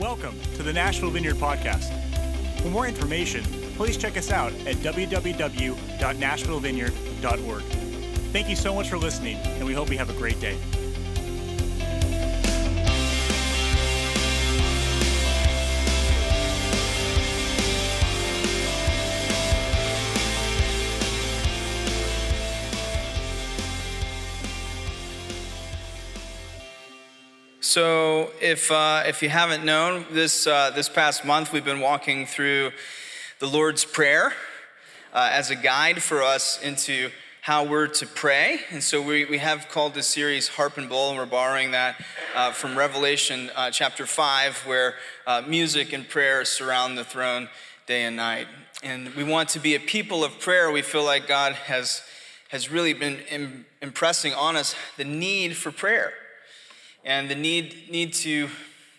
Welcome to the Nashville Vineyard Podcast. For more information, please check us out at www.nashvillevineyard.org. Thank you so much for listening, and we hope you have a great day. So, if, uh, if you haven't known, this, uh, this past month we've been walking through the Lord's Prayer uh, as a guide for us into how we're to pray. And so, we, we have called this series Harp and Bowl, and we're borrowing that uh, from Revelation uh, chapter 5, where uh, music and prayer surround the throne day and night. And we want to be a people of prayer. We feel like God has, has really been Im- impressing on us the need for prayer and the need, need to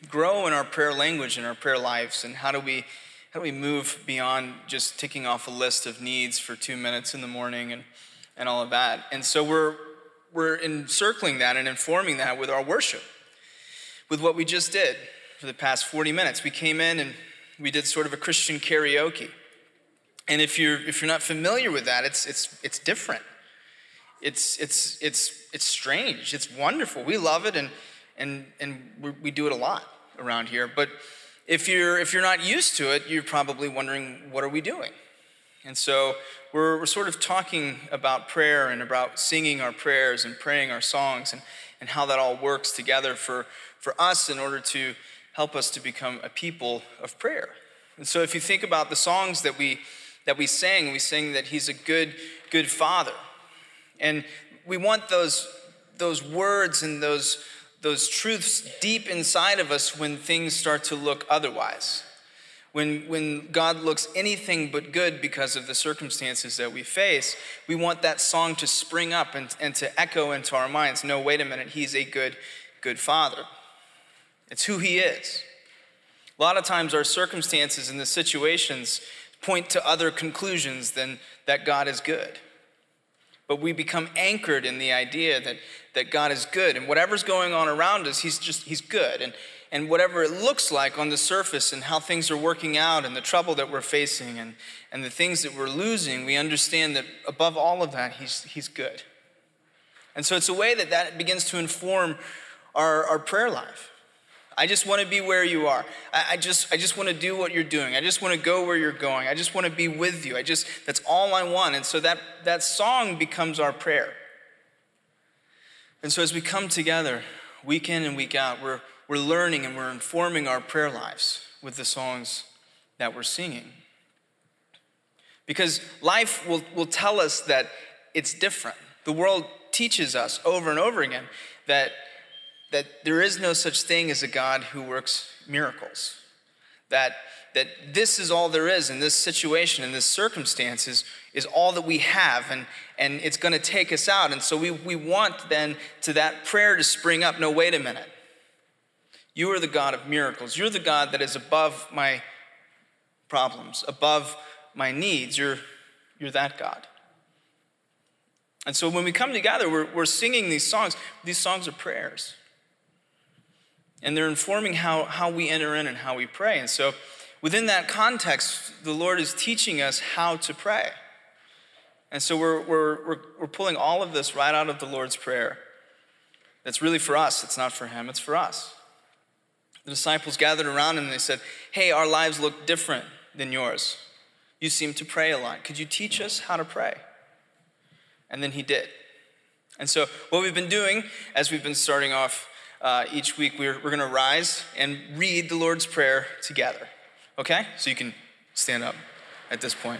grow in our prayer language and our prayer lives. And how do we, how do we move beyond just ticking off a list of needs for two minutes in the morning and, and all of that? And so we're, we're encircling that and informing that with our worship, with what we just did for the past 40 minutes. We came in and we did sort of a Christian karaoke. And if you're, if you're not familiar with that, it's, it's, it's different. It's, it's, it's, it's strange. It's wonderful. We love it. And, and, and we do it a lot around here. But if you're, if you're not used to it, you're probably wondering, what are we doing? And so we're, we're sort of talking about prayer and about singing our prayers and praying our songs and, and how that all works together for, for us in order to help us to become a people of prayer. And so if you think about the songs that we, that we sang, we sing that He's a good, good Father. And we want those, those words and those, those truths deep inside of us when things start to look otherwise. When, when God looks anything but good because of the circumstances that we face, we want that song to spring up and, and to echo into our minds no, wait a minute, He's a good, good Father. It's who He is. A lot of times, our circumstances and the situations point to other conclusions than that God is good. But we become anchored in the idea that, that God is good. And whatever's going on around us, He's just, He's good. And, and whatever it looks like on the surface and how things are working out and the trouble that we're facing and, and the things that we're losing, we understand that above all of that, He's, he's good. And so it's a way that that begins to inform our, our prayer life. I just want to be where you are. I, I, just, I just want to do what you're doing. I just want to go where you're going. I just want to be with you. I just, that's all I want. And so that, that song becomes our prayer. And so as we come together week in and week out, we're, we're learning and we're informing our prayer lives with the songs that we're singing. Because life will, will tell us that it's different. The world teaches us over and over again that that there is no such thing as a God who works miracles. That, that this is all there is in this situation, in this circumstance, is, is all that we have, and, and it's going to take us out. And so we, we want then to that prayer to spring up no, wait a minute. You are the God of miracles. You're the God that is above my problems, above my needs. You're, you're that God. And so when we come together, we're, we're singing these songs. These songs are prayers and they're informing how, how we enter in and how we pray. And so, within that context, the Lord is teaching us how to pray. And so, we're, we're, we're, we're pulling all of this right out of the Lord's Prayer. It's really for us, it's not for Him, it's for us. The disciples gathered around him and they said, Hey, our lives look different than yours. You seem to pray a lot. Could you teach us how to pray? And then he did. And so, what we've been doing as we've been starting off uh, each week we're, we're going to rise and read the Lord's Prayer together. Okay? So you can stand up at this point.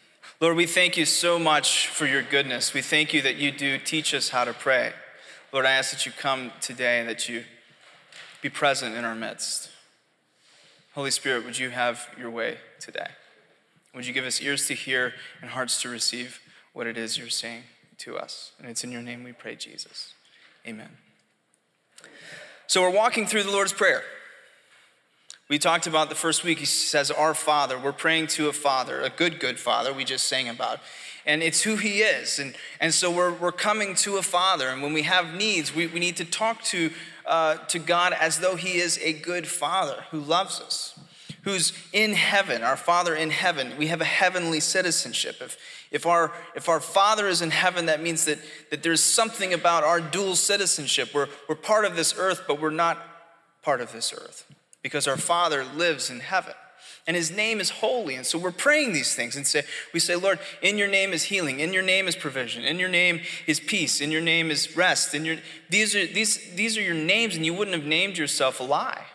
Lord, we thank you so much for your goodness. We thank you that you do teach us how to pray. Lord, I ask that you come today and that you be present in our midst. Holy Spirit, would you have your way today? Would you give us ears to hear and hearts to receive what it is you're saying to us? And it's in your name we pray, Jesus. Amen. So we're walking through the Lord's Prayer. We talked about the first week, he says, Our Father. We're praying to a Father, a good, good Father, we just sang about. And it's who He is. And, and so we're, we're coming to a Father. And when we have needs, we, we need to talk to, uh, to God as though He is a good Father who loves us, who's in heaven, our Father in heaven. We have a heavenly citizenship. If, if, our, if our Father is in heaven, that means that, that there's something about our dual citizenship. We're, we're part of this earth, but we're not part of this earth because our Father lives in heaven and his name is holy. And so we're praying these things and say, we say, Lord, in your name is healing, in your name is provision, in your name is peace, in your name is rest. In your, these, are, these, these are your names, and you wouldn't have named yourself a lie.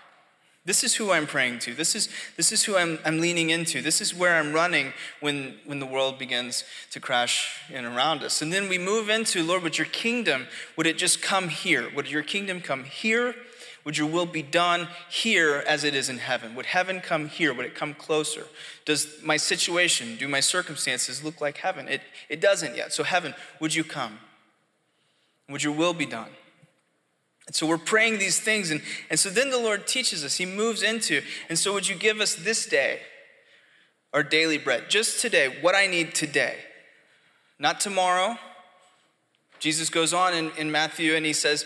This is who I'm praying to. This is, this is who I'm, I'm leaning into. This is where I'm running when, when the world begins to crash in around us. And then we move into, Lord, would your kingdom, would it just come here? Would your kingdom come here would your will be done here as it is in heaven? Would heaven come here? Would it come closer? Does my situation, do my circumstances look like heaven? It, it doesn't yet. So, heaven, would you come? Would your will be done? And so we're praying these things. And, and so then the Lord teaches us. He moves into, and so would you give us this day our daily bread? Just today, what I need today. Not tomorrow. Jesus goes on in, in Matthew and he says,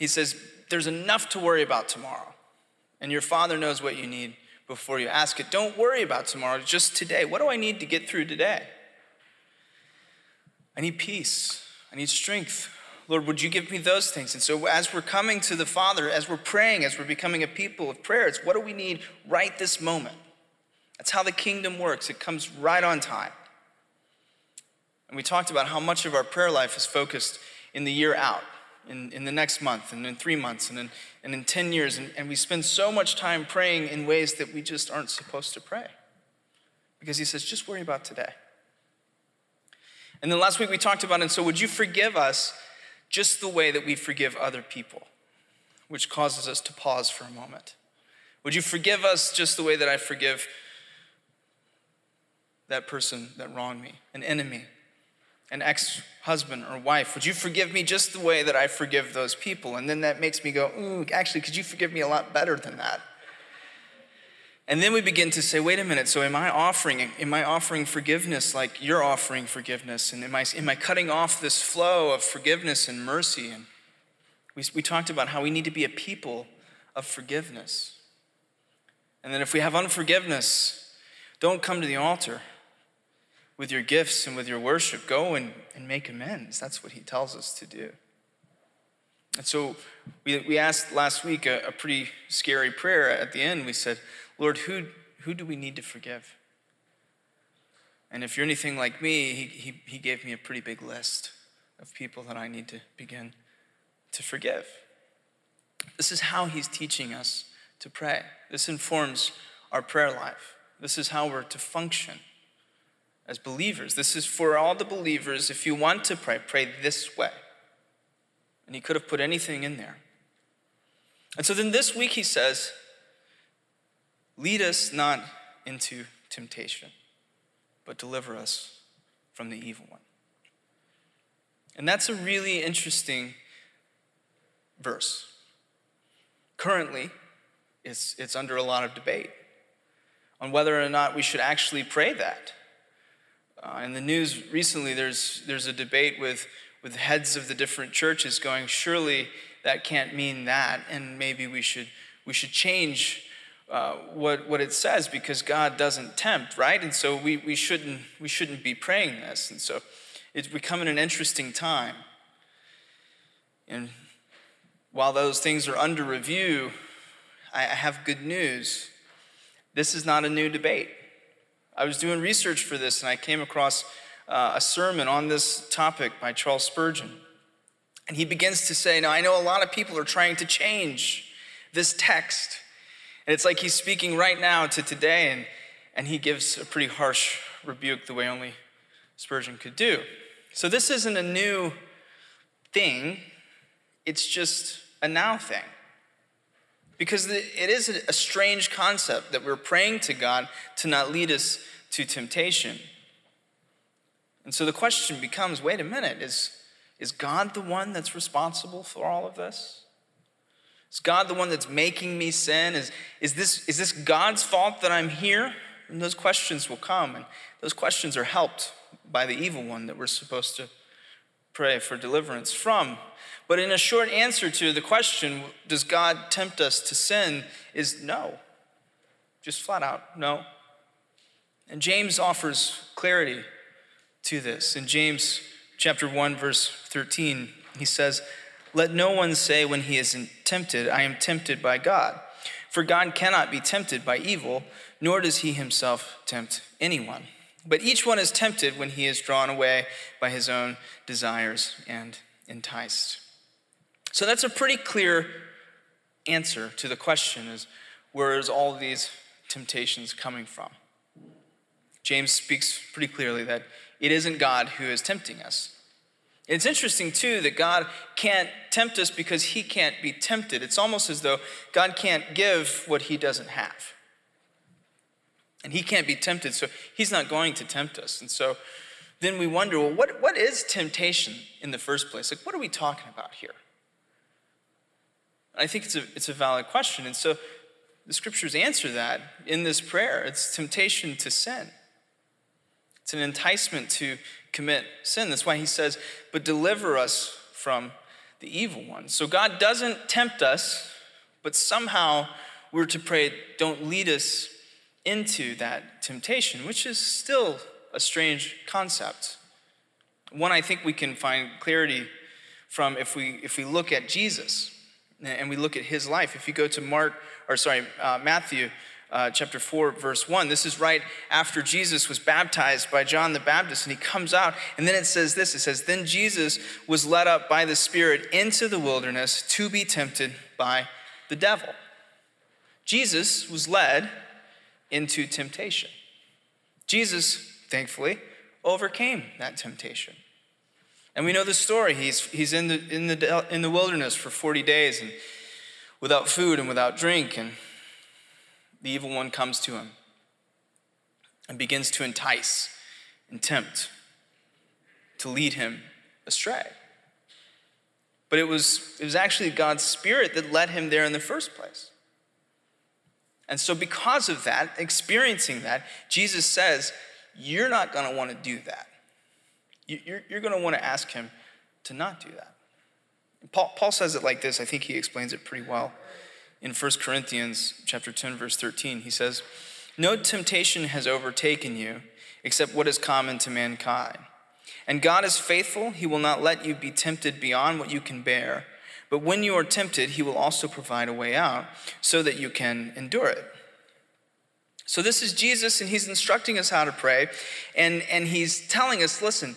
he says, there's enough to worry about tomorrow. And your Father knows what you need before you ask it. Don't worry about tomorrow, just today. What do I need to get through today? I need peace, I need strength. Lord, would you give me those things? And so, as we're coming to the Father, as we're praying, as we're becoming a people of prayer, it's what do we need right this moment? That's how the kingdom works, it comes right on time. And we talked about how much of our prayer life is focused in the year out in, in the next month and in three months and in, and in 10 years. And, and we spend so much time praying in ways that we just aren't supposed to pray. Because he says, just worry about today. And then last week we talked about, and so would you forgive us just the way that we forgive other people, which causes us to pause for a moment? Would you forgive us just the way that I forgive that person that wronged me, an enemy, an ex husband or wife, would you forgive me just the way that I forgive those people? And then that makes me go, ooh, actually, could you forgive me a lot better than that? And then we begin to say, wait a minute, so am I offering, am I offering forgiveness like you're offering forgiveness? And am I, am I cutting off this flow of forgiveness and mercy? And we, we talked about how we need to be a people of forgiveness. And then if we have unforgiveness, don't come to the altar with your gifts and with your worship, go and, and make amends. That's what he tells us to do. And so we, we asked last week a, a pretty scary prayer at the end. We said, Lord, who, who do we need to forgive? And if you're anything like me, he, he, he gave me a pretty big list of people that I need to begin to forgive. This is how he's teaching us to pray. This informs our prayer life. This is how we're to function as believers. This is for all the believers. If you want to pray, pray this way. And he could have put anything in there. And so then this week he says, Lead us not into temptation, but deliver us from the evil one. And that's a really interesting verse. Currently, it's, it's under a lot of debate on whether or not we should actually pray that. Uh, in the news recently, there's, there's a debate with, with heads of the different churches going, surely that can't mean that, and maybe we should, we should change uh, what, what it says because God doesn't tempt, right? And so we, we, shouldn't, we shouldn't be praying this. And so it's in an interesting time. And while those things are under review, I, I have good news. This is not a new debate. I was doing research for this and I came across uh, a sermon on this topic by Charles Spurgeon. And he begins to say, Now, I know a lot of people are trying to change this text. And it's like he's speaking right now to today, and, and he gives a pretty harsh rebuke the way only Spurgeon could do. So, this isn't a new thing, it's just a now thing. Because it is a strange concept that we're praying to God to not lead us to temptation. And so the question becomes wait a minute, is, is God the one that's responsible for all of this? Is God the one that's making me sin? Is, is, this, is this God's fault that I'm here? And those questions will come, and those questions are helped by the evil one that we're supposed to pray for deliverance from. But in a short answer to the question, does God tempt us to sin, is no. Just flat out, no. And James offers clarity to this. In James chapter 1, verse 13, he says, Let no one say when he is tempted, I am tempted by God. For God cannot be tempted by evil, nor does he himself tempt anyone. But each one is tempted when he is drawn away by his own desires and enticed. So that's a pretty clear answer to the question is where is all these temptations coming from? James speaks pretty clearly that it isn't God who is tempting us. It's interesting, too, that God can't tempt us because he can't be tempted. It's almost as though God can't give what he doesn't have. And he can't be tempted, so he's not going to tempt us. And so then we wonder well, what, what is temptation in the first place? Like, what are we talking about here? I think it's a, it's a valid question. And so the scriptures answer that in this prayer. It's temptation to sin, it's an enticement to commit sin. That's why he says, But deliver us from the evil one. So God doesn't tempt us, but somehow we're to pray, Don't lead us into that temptation, which is still a strange concept. One I think we can find clarity from if we, if we look at Jesus and we look at his life. If you go to Mark, or sorry, uh, Matthew uh, chapter 4, verse 1, this is right after Jesus was baptized by John the Baptist, and he comes out, and then it says this it says, Then Jesus was led up by the Spirit into the wilderness to be tempted by the devil. Jesus was led into temptation. Jesus, thankfully, overcame that temptation. And we know the story. He's, he's in, the, in, the, in the wilderness for 40 days and without food and without drink. And the evil one comes to him and begins to entice and tempt to lead him astray. But it was, it was actually God's Spirit that led him there in the first place. And so, because of that, experiencing that, Jesus says, You're not going to want to do that you're, you're going to want to ask him to not do that. Paul, Paul says it like this. I think he explains it pretty well. In 1 Corinthians chapter 10, verse 13, he says, No temptation has overtaken you except what is common to mankind. And God is faithful. He will not let you be tempted beyond what you can bear. But when you are tempted, he will also provide a way out so that you can endure it. So this is Jesus, and he's instructing us how to pray. And, and he's telling us listen,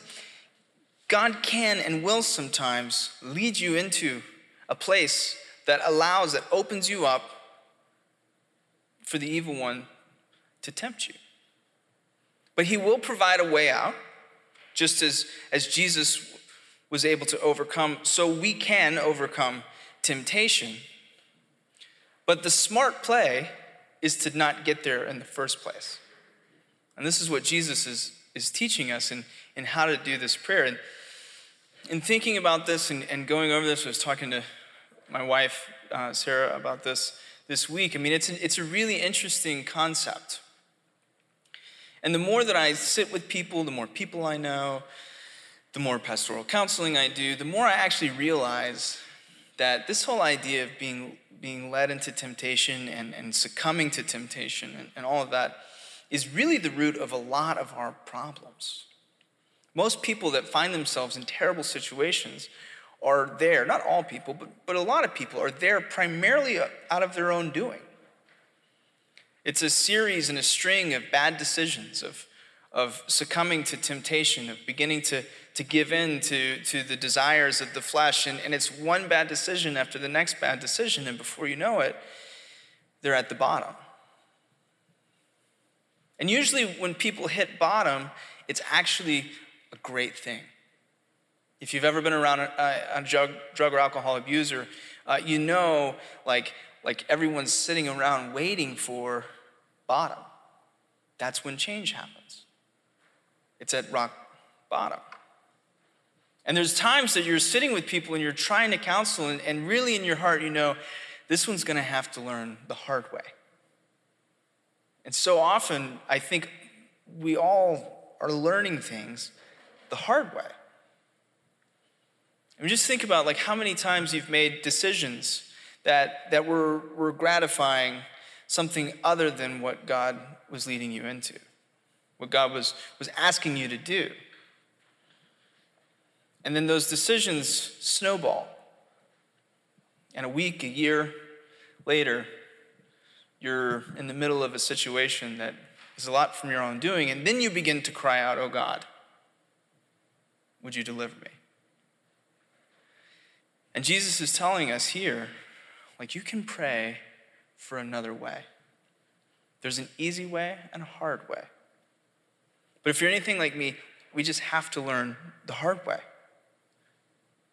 God can and will sometimes lead you into a place that allows, that opens you up for the evil one to tempt you. But he will provide a way out, just as, as Jesus was able to overcome, so we can overcome temptation. But the smart play is to not get there in the first place. And this is what Jesus is, is teaching us in, in how to do this prayer. And in thinking about this and, and going over this, I was talking to my wife, uh, Sarah, about this this week. I mean, it's, a, it's a really interesting concept. And the more that I sit with people, the more people I know, the more pastoral counseling I do, the more I actually realize that this whole idea of being, being led into temptation and, and succumbing to temptation and, and all of that is really the root of a lot of our problems. Most people that find themselves in terrible situations are there, not all people, but, but a lot of people are there primarily out of their own doing. It's a series and a string of bad decisions, of, of succumbing to temptation, of beginning to, to give in to, to the desires of the flesh. And, and it's one bad decision after the next bad decision. And before you know it, they're at the bottom. And usually, when people hit bottom, it's actually a great thing. If you've ever been around a, a drug, drug or alcohol abuser, uh, you know, like, like everyone's sitting around waiting for bottom. That's when change happens. It's at rock bottom. And there's times that you're sitting with people and you're trying to counsel, and, and really in your heart, you know, this one's gonna have to learn the hard way. And so often, I think we all are learning things the hard way. And just think about like how many times you've made decisions that, that were, were gratifying something other than what God was leading you into, what God was, was asking you to do. And then those decisions snowball. And a week, a year later, you're in the middle of a situation that is a lot from your own doing. And then you begin to cry out, Oh God, would you deliver me? And Jesus is telling us here, like, you can pray for another way. There's an easy way and a hard way. But if you're anything like me, we just have to learn the hard way.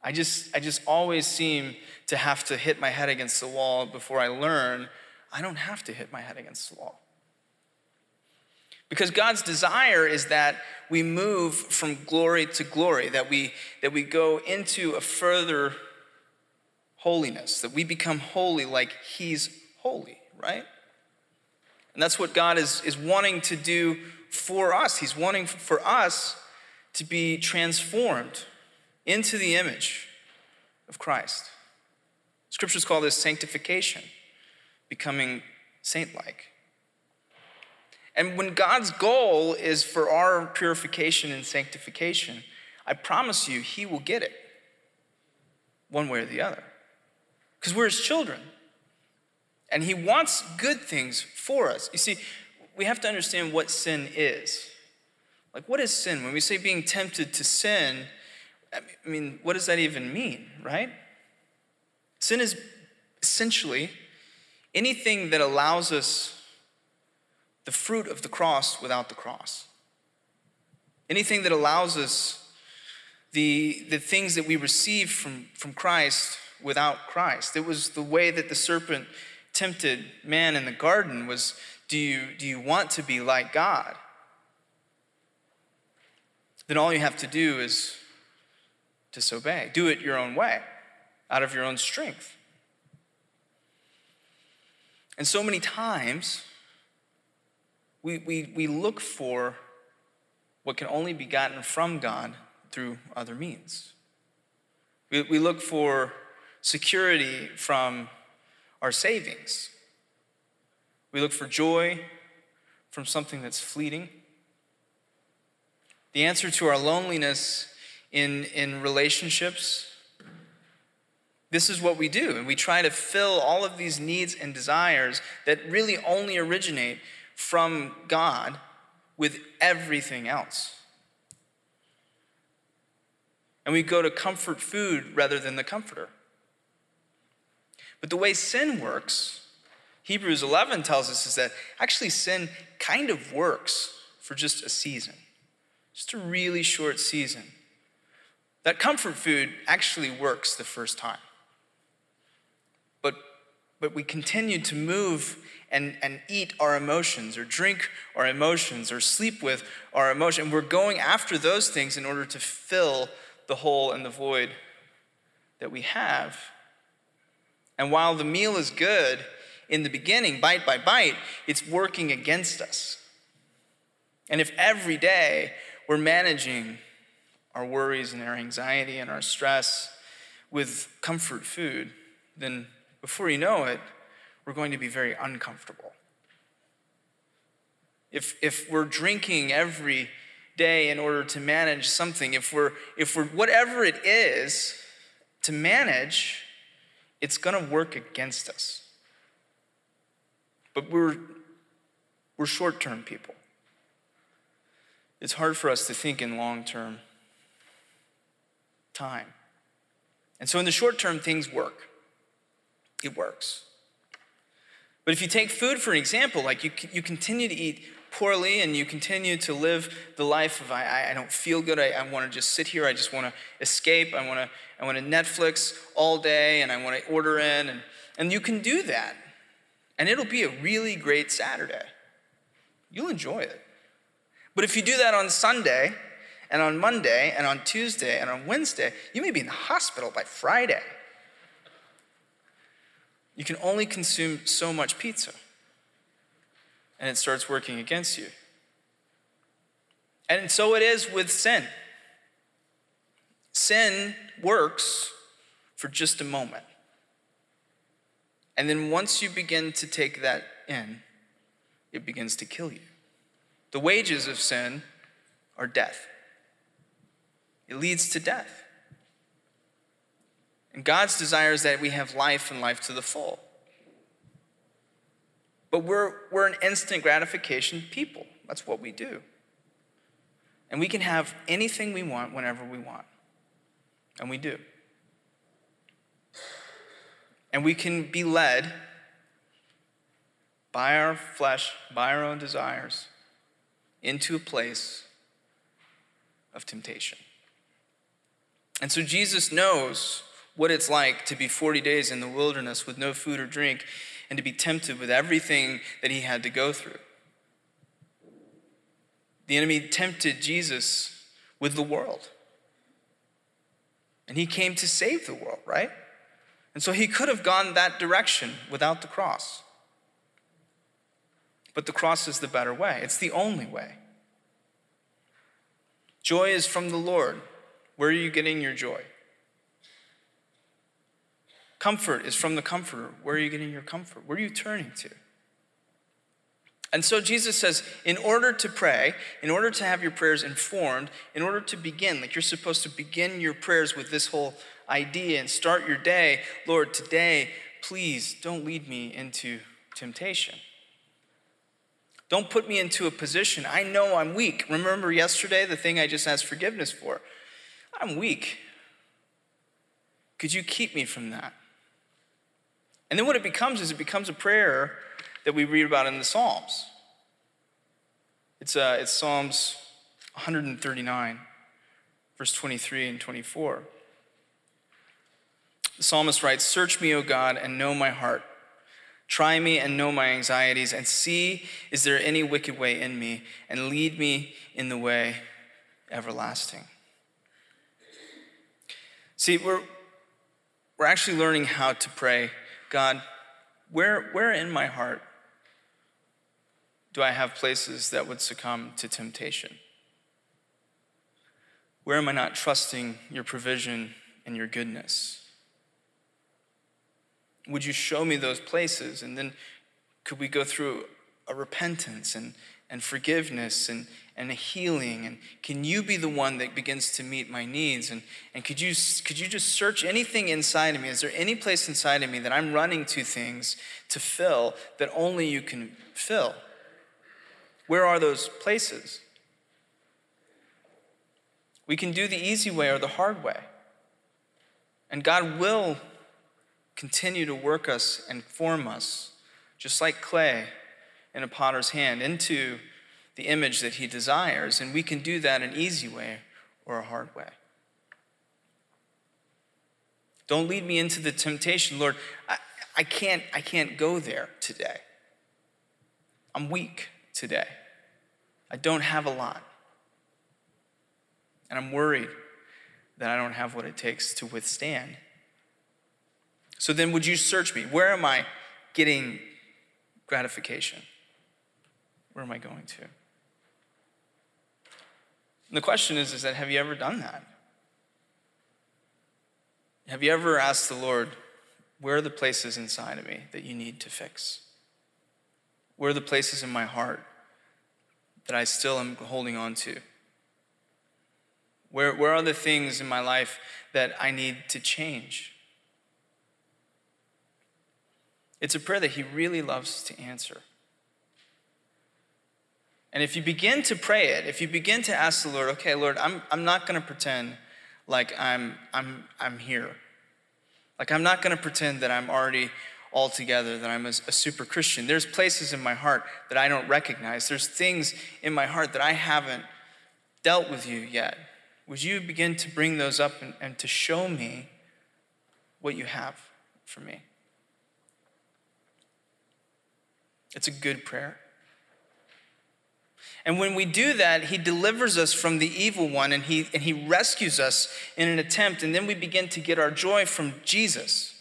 I just, I just always seem to have to hit my head against the wall before I learn. I don't have to hit my head against the wall. Because God's desire is that we move from glory to glory, that we, that we go into a further holiness, that we become holy like He's holy, right? And that's what God is, is wanting to do for us. He's wanting for us to be transformed into the image of Christ. Scriptures call this sanctification, becoming saint like. And when God's goal is for our purification and sanctification, I promise you, He will get it one way or the other. Because we're His children. And He wants good things for us. You see, we have to understand what sin is. Like, what is sin? When we say being tempted to sin, I mean, what does that even mean, right? Sin is essentially anything that allows us the fruit of the cross without the cross. Anything that allows us the, the things that we receive from, from Christ without Christ. It was the way that the serpent tempted man in the garden was do you, do you want to be like God? Then all you have to do is disobey. Do it your own way, out of your own strength. And so many times, we, we, we look for what can only be gotten from God through other means. We, we look for security from our savings. We look for joy from something that's fleeting. The answer to our loneliness in, in relationships, this is what we do. And we try to fill all of these needs and desires that really only originate from God with everything else. And we go to comfort food rather than the comforter. But the way sin works, Hebrews 11 tells us, is that actually sin kind of works for just a season, just a really short season. That comfort food actually works the first time. But, but we continue to move and, and eat our emotions or drink our emotions or sleep with our emotion. We're going after those things in order to fill the hole and the void that we have. And while the meal is good in the beginning, bite by bite, it's working against us. And if every day we're managing our worries and our anxiety and our stress with comfort food, then before you know it, we're going to be very uncomfortable. If, if we're drinking every day in order to manage something, if we're, if we're, whatever it is to manage, it's going to work against us. But we're, we're short term people. It's hard for us to think in long term time. And so in the short term, things work. It works. But if you take food for an example, like you, you continue to eat poorly and you continue to live the life of I, I don't feel good, I, I want to just sit here, I just want to escape, I want to I want to Netflix all day and I want to order in and And you can do that. And it'll be a really great Saturday. You'll enjoy it. But if you do that on Sunday, and on Monday, and on Tuesday, and on Wednesday, you may be in the hospital by Friday. You can only consume so much pizza, and it starts working against you. And so it is with sin. Sin works for just a moment. And then once you begin to take that in, it begins to kill you. The wages of sin are death, it leads to death. And God's desire is that we have life and life to the full. But we're, we're an instant gratification people. That's what we do. And we can have anything we want whenever we want. And we do. And we can be led by our flesh, by our own desires, into a place of temptation. And so Jesus knows what it's like to be 40 days in the wilderness with no food or drink and to be tempted with everything that he had to go through. The enemy tempted Jesus with the world. And he came to save the world, right? And so he could have gone that direction without the cross. But the cross is the better way, it's the only way. Joy is from the Lord. Where are you getting your joy? Comfort is from the Comforter. Where are you getting your comfort? Where are you turning to? And so Jesus says, in order to pray, in order to have your prayers informed, in order to begin, like you're supposed to begin your prayers with this whole idea and start your day, Lord, today, please don't lead me into temptation. Don't put me into a position. I know I'm weak. Remember yesterday the thing I just asked forgiveness for? I'm weak. Could you keep me from that? And then what it becomes is it becomes a prayer that we read about in the Psalms. It's, uh, it's Psalms 139, verse 23 and 24. The psalmist writes Search me, O God, and know my heart. Try me and know my anxieties, and see is there any wicked way in me, and lead me in the way everlasting. See, we're, we're actually learning how to pray God, where, where in my heart do I have places that would succumb to temptation? Where am I not trusting your provision and your goodness? Would you show me those places? And then could we go through a repentance and, and forgiveness and, and healing? And can you be the one that begins to meet my needs? And, and could, you, could you just search anything inside of me? Is there any place inside of me that I'm running to things to fill that only you can fill? Where are those places? We can do the easy way or the hard way. And God will continue to work us and form us, just like clay in a potter's hand, into the image that He desires. And we can do that an easy way or a hard way. Don't lead me into the temptation, Lord. I, I, can't, I can't go there today. I'm weak today. I don't have a lot. And I'm worried that I don't have what it takes to withstand. So then, would you search me? Where am I getting gratification? Where am I going to? And the question is, is that have you ever done that? Have you ever asked the Lord, where are the places inside of me that you need to fix? Where are the places in my heart that I still am holding on to? Where, where are the things in my life that I need to change? It's a prayer that He really loves to answer. And if you begin to pray it, if you begin to ask the Lord, okay, Lord, I'm, I'm not going to pretend like I'm, I'm, I'm here. Like, I'm not going to pretend that I'm already all together, that I'm a, a super Christian. There's places in my heart that I don't recognize. There's things in my heart that I haven't dealt with you yet. Would you begin to bring those up and, and to show me what you have for me? It's a good prayer. And when we do that, he delivers us from the evil one and he, and he rescues us in an attempt. And then we begin to get our joy from Jesus.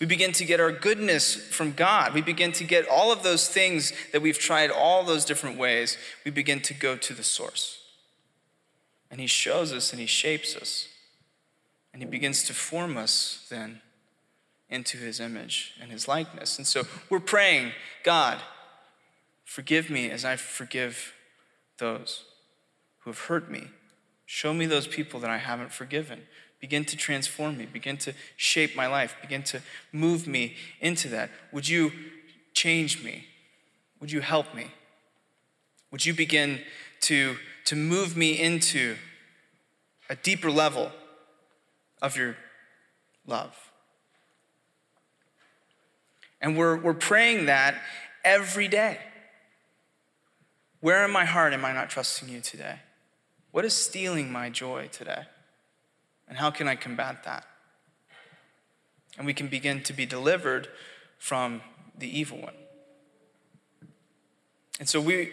We begin to get our goodness from God. We begin to get all of those things that we've tried all those different ways. We begin to go to the source. And he shows us and he shapes us. And he begins to form us then into his image and his likeness. And so we're praying, God, Forgive me as I forgive those who have hurt me. Show me those people that I haven't forgiven. Begin to transform me. Begin to shape my life. Begin to move me into that. Would you change me? Would you help me? Would you begin to, to move me into a deeper level of your love? And we're, we're praying that every day. Where in my heart am I not trusting you today? What is stealing my joy today? And how can I combat that? And we can begin to be delivered from the evil one. And so we,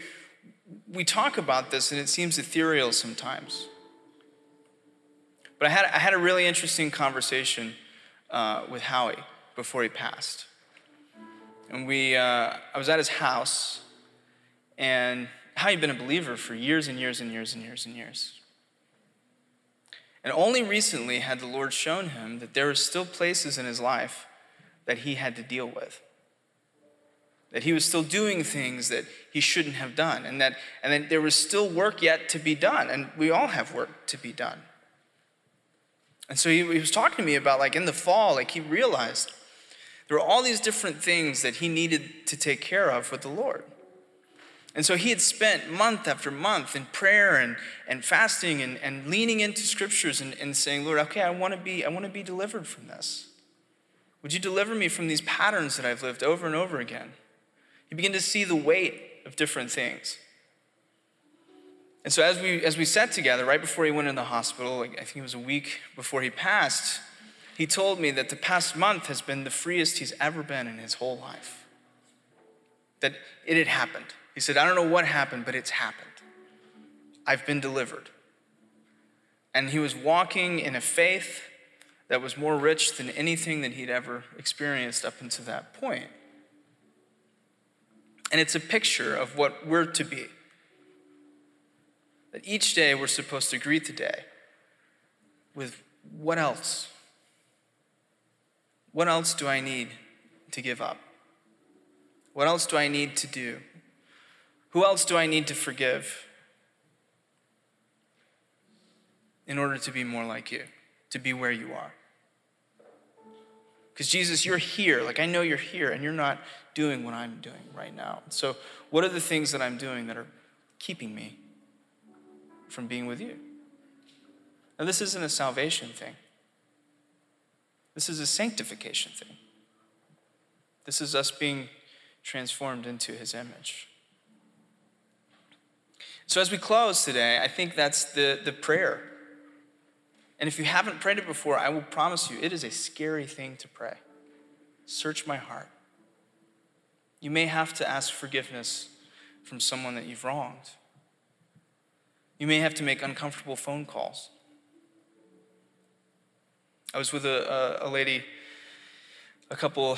we talk about this, and it seems ethereal sometimes. But I had, I had a really interesting conversation uh, with Howie before he passed. And we, uh, I was at his house, and how he'd been a believer for years and years and years and years and years. And only recently had the Lord shown him that there were still places in his life that he had to deal with. That he was still doing things that he shouldn't have done, and that, and that there was still work yet to be done, and we all have work to be done. And so he, he was talking to me about, like, in the fall, like, he realized there were all these different things that he needed to take care of with the Lord. And so he had spent month after month in prayer and, and fasting and, and leaning into scriptures and, and saying, Lord, okay, I want to be, I want to be delivered from this. Would you deliver me from these patterns that I've lived over and over again? You begin to see the weight of different things. And so as we as we sat together right before he went in the hospital, like I think it was a week before he passed, he told me that the past month has been the freest he's ever been in his whole life. That it had happened. He said, I don't know what happened, but it's happened. I've been delivered. And he was walking in a faith that was more rich than anything that he'd ever experienced up until that point. And it's a picture of what we're to be. That each day we're supposed to greet the day with what else? What else do I need to give up? What else do I need to do? Who else do I need to forgive in order to be more like you, to be where you are? Because Jesus, you're here. Like, I know you're here, and you're not doing what I'm doing right now. So, what are the things that I'm doing that are keeping me from being with you? Now, this isn't a salvation thing, this is a sanctification thing. This is us being transformed into his image. So, as we close today, I think that's the, the prayer. And if you haven't prayed it before, I will promise you it is a scary thing to pray. Search my heart. You may have to ask forgiveness from someone that you've wronged. You may have to make uncomfortable phone calls. I was with a, a, a lady a couple,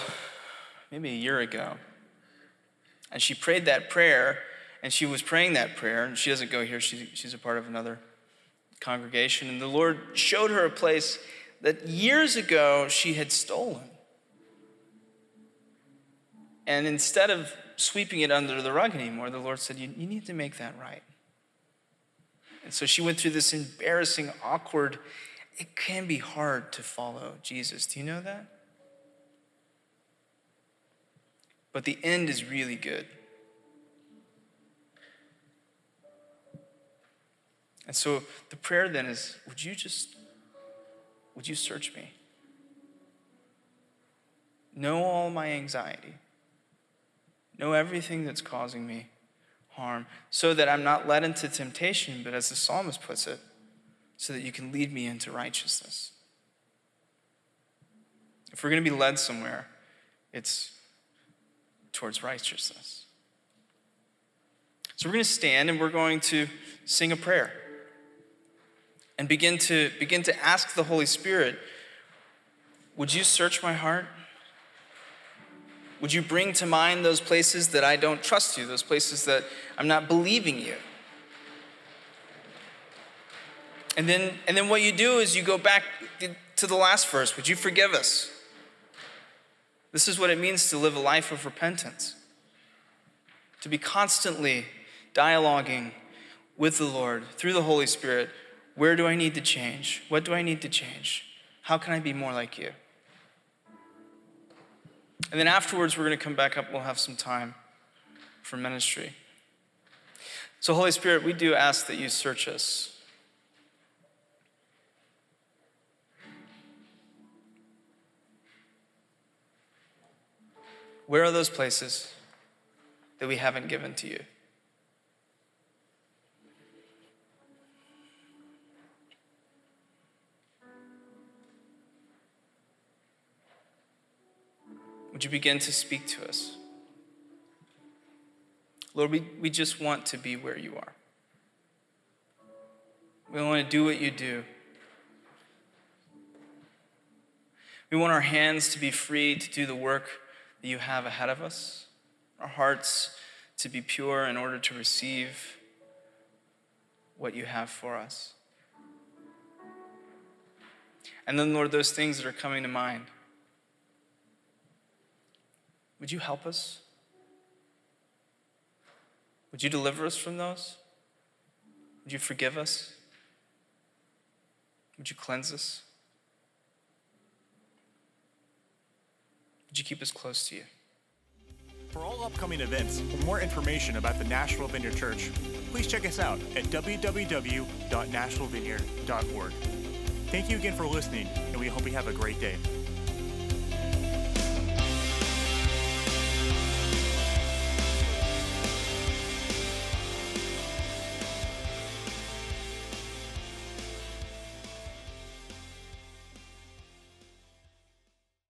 maybe a year ago, and she prayed that prayer and she was praying that prayer, and she doesn't go here, she, she's a part of another congregation. And the Lord showed her a place that years ago she had stolen. And instead of sweeping it under the rug anymore, the Lord said, You, you need to make that right. And so she went through this embarrassing, awkward, it can be hard to follow Jesus. Do you know that? But the end is really good. And so the prayer then is would you just, would you search me? Know all my anxiety. Know everything that's causing me harm, so that I'm not led into temptation, but as the psalmist puts it, so that you can lead me into righteousness. If we're going to be led somewhere, it's towards righteousness. So we're going to stand and we're going to sing a prayer and begin to begin to ask the Holy Spirit, would you search my heart? Would you bring to mind those places that I don't trust you, those places that I'm not believing you? And then, and then what you do is you go back to the last verse Would you forgive us? This is what it means to live a life of repentance, to be constantly dialoguing with the Lord through the Holy Spirit. Where do I need to change? What do I need to change? How can I be more like you? And then afterwards, we're going to come back up. We'll have some time for ministry. So, Holy Spirit, we do ask that you search us. Where are those places that we haven't given to you? Would you begin to speak to us? Lord, we, we just want to be where you are. We want to do what you do. We want our hands to be free to do the work that you have ahead of us, our hearts to be pure in order to receive what you have for us. And then, Lord, those things that are coming to mind would you help us? Would you deliver us from those? Would you forgive us? Would you cleanse us? Would you keep us close to you? For all upcoming events or more information about the Nashville Vineyard Church, please check us out at www.nashvillevineyard.org. Thank you again for listening, and we hope you have a great day.